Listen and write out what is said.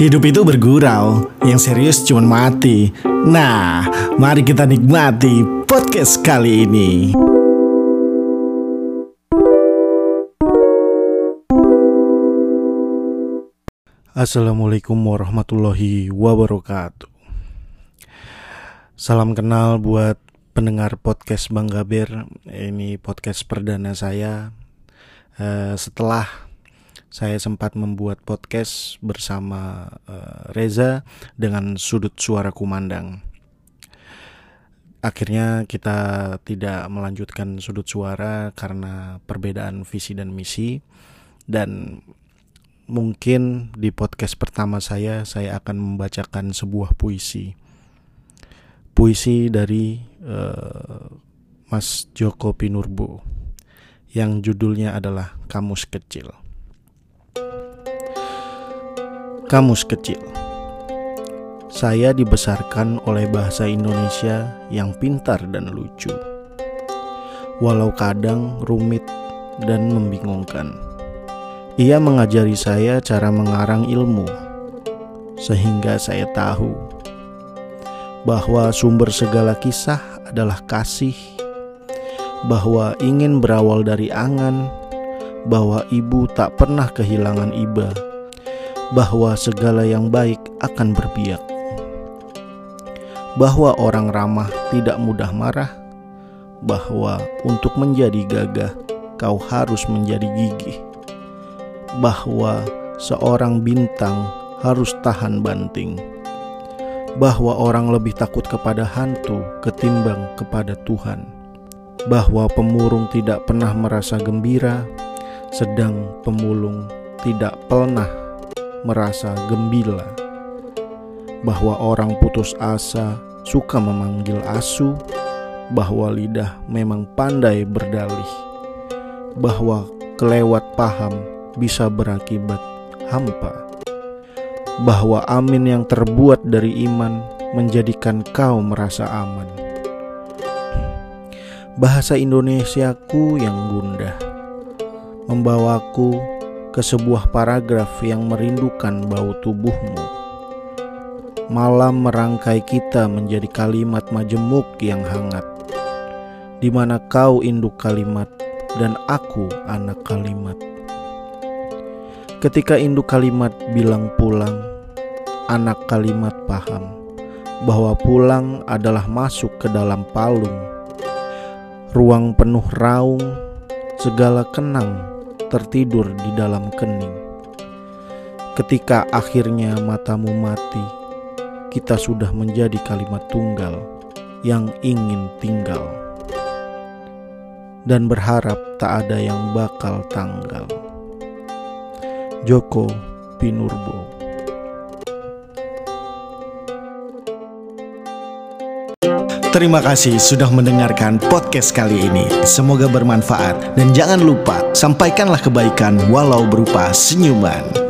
Hidup itu bergurau, yang serius cuma mati. Nah, mari kita nikmati podcast kali ini. Assalamualaikum warahmatullahi wabarakatuh. Salam kenal buat pendengar podcast Bang Gaber. Ini podcast perdana saya. Uh, setelah saya sempat membuat podcast bersama uh, Reza dengan sudut suara kumandang. Akhirnya kita tidak melanjutkan sudut suara karena perbedaan visi dan misi dan mungkin di podcast pertama saya saya akan membacakan sebuah puisi. Puisi dari uh, Mas Joko Pinurbo yang judulnya adalah Kamus Kecil. Kamus kecil. Saya dibesarkan oleh bahasa Indonesia yang pintar dan lucu. Walau kadang rumit dan membingungkan. Ia mengajari saya cara mengarang ilmu sehingga saya tahu bahwa sumber segala kisah adalah kasih, bahwa ingin berawal dari angan, bahwa ibu tak pernah kehilangan iba bahwa segala yang baik akan berpihak, bahwa orang ramah tidak mudah marah, bahwa untuk menjadi gagah kau harus menjadi gigih, bahwa seorang bintang harus tahan banting, bahwa orang lebih takut kepada hantu ketimbang kepada Tuhan, bahwa pemurung tidak pernah merasa gembira, sedang pemulung tidak pernah merasa gembira bahwa orang putus asa suka memanggil asu, bahwa lidah memang pandai berdalih, bahwa kelewat paham bisa berakibat hampa, bahwa amin yang terbuat dari iman menjadikan kau merasa aman. Bahasa Indonesiaku yang gundah membawaku ke sebuah paragraf yang merindukan bau tubuhmu. Malam merangkai kita menjadi kalimat majemuk yang hangat, di mana kau induk kalimat dan aku anak kalimat. Ketika induk kalimat bilang pulang, anak kalimat paham bahwa pulang adalah masuk ke dalam palung, ruang penuh raung, segala kenang tertidur di dalam kening. Ketika akhirnya matamu mati, kita sudah menjadi kalimat tunggal yang ingin tinggal dan berharap tak ada yang bakal tanggal. Joko Pinurbo Terima kasih sudah mendengarkan podcast kali ini. Semoga bermanfaat dan jangan lupa sampaikanlah kebaikan walau berupa senyuman.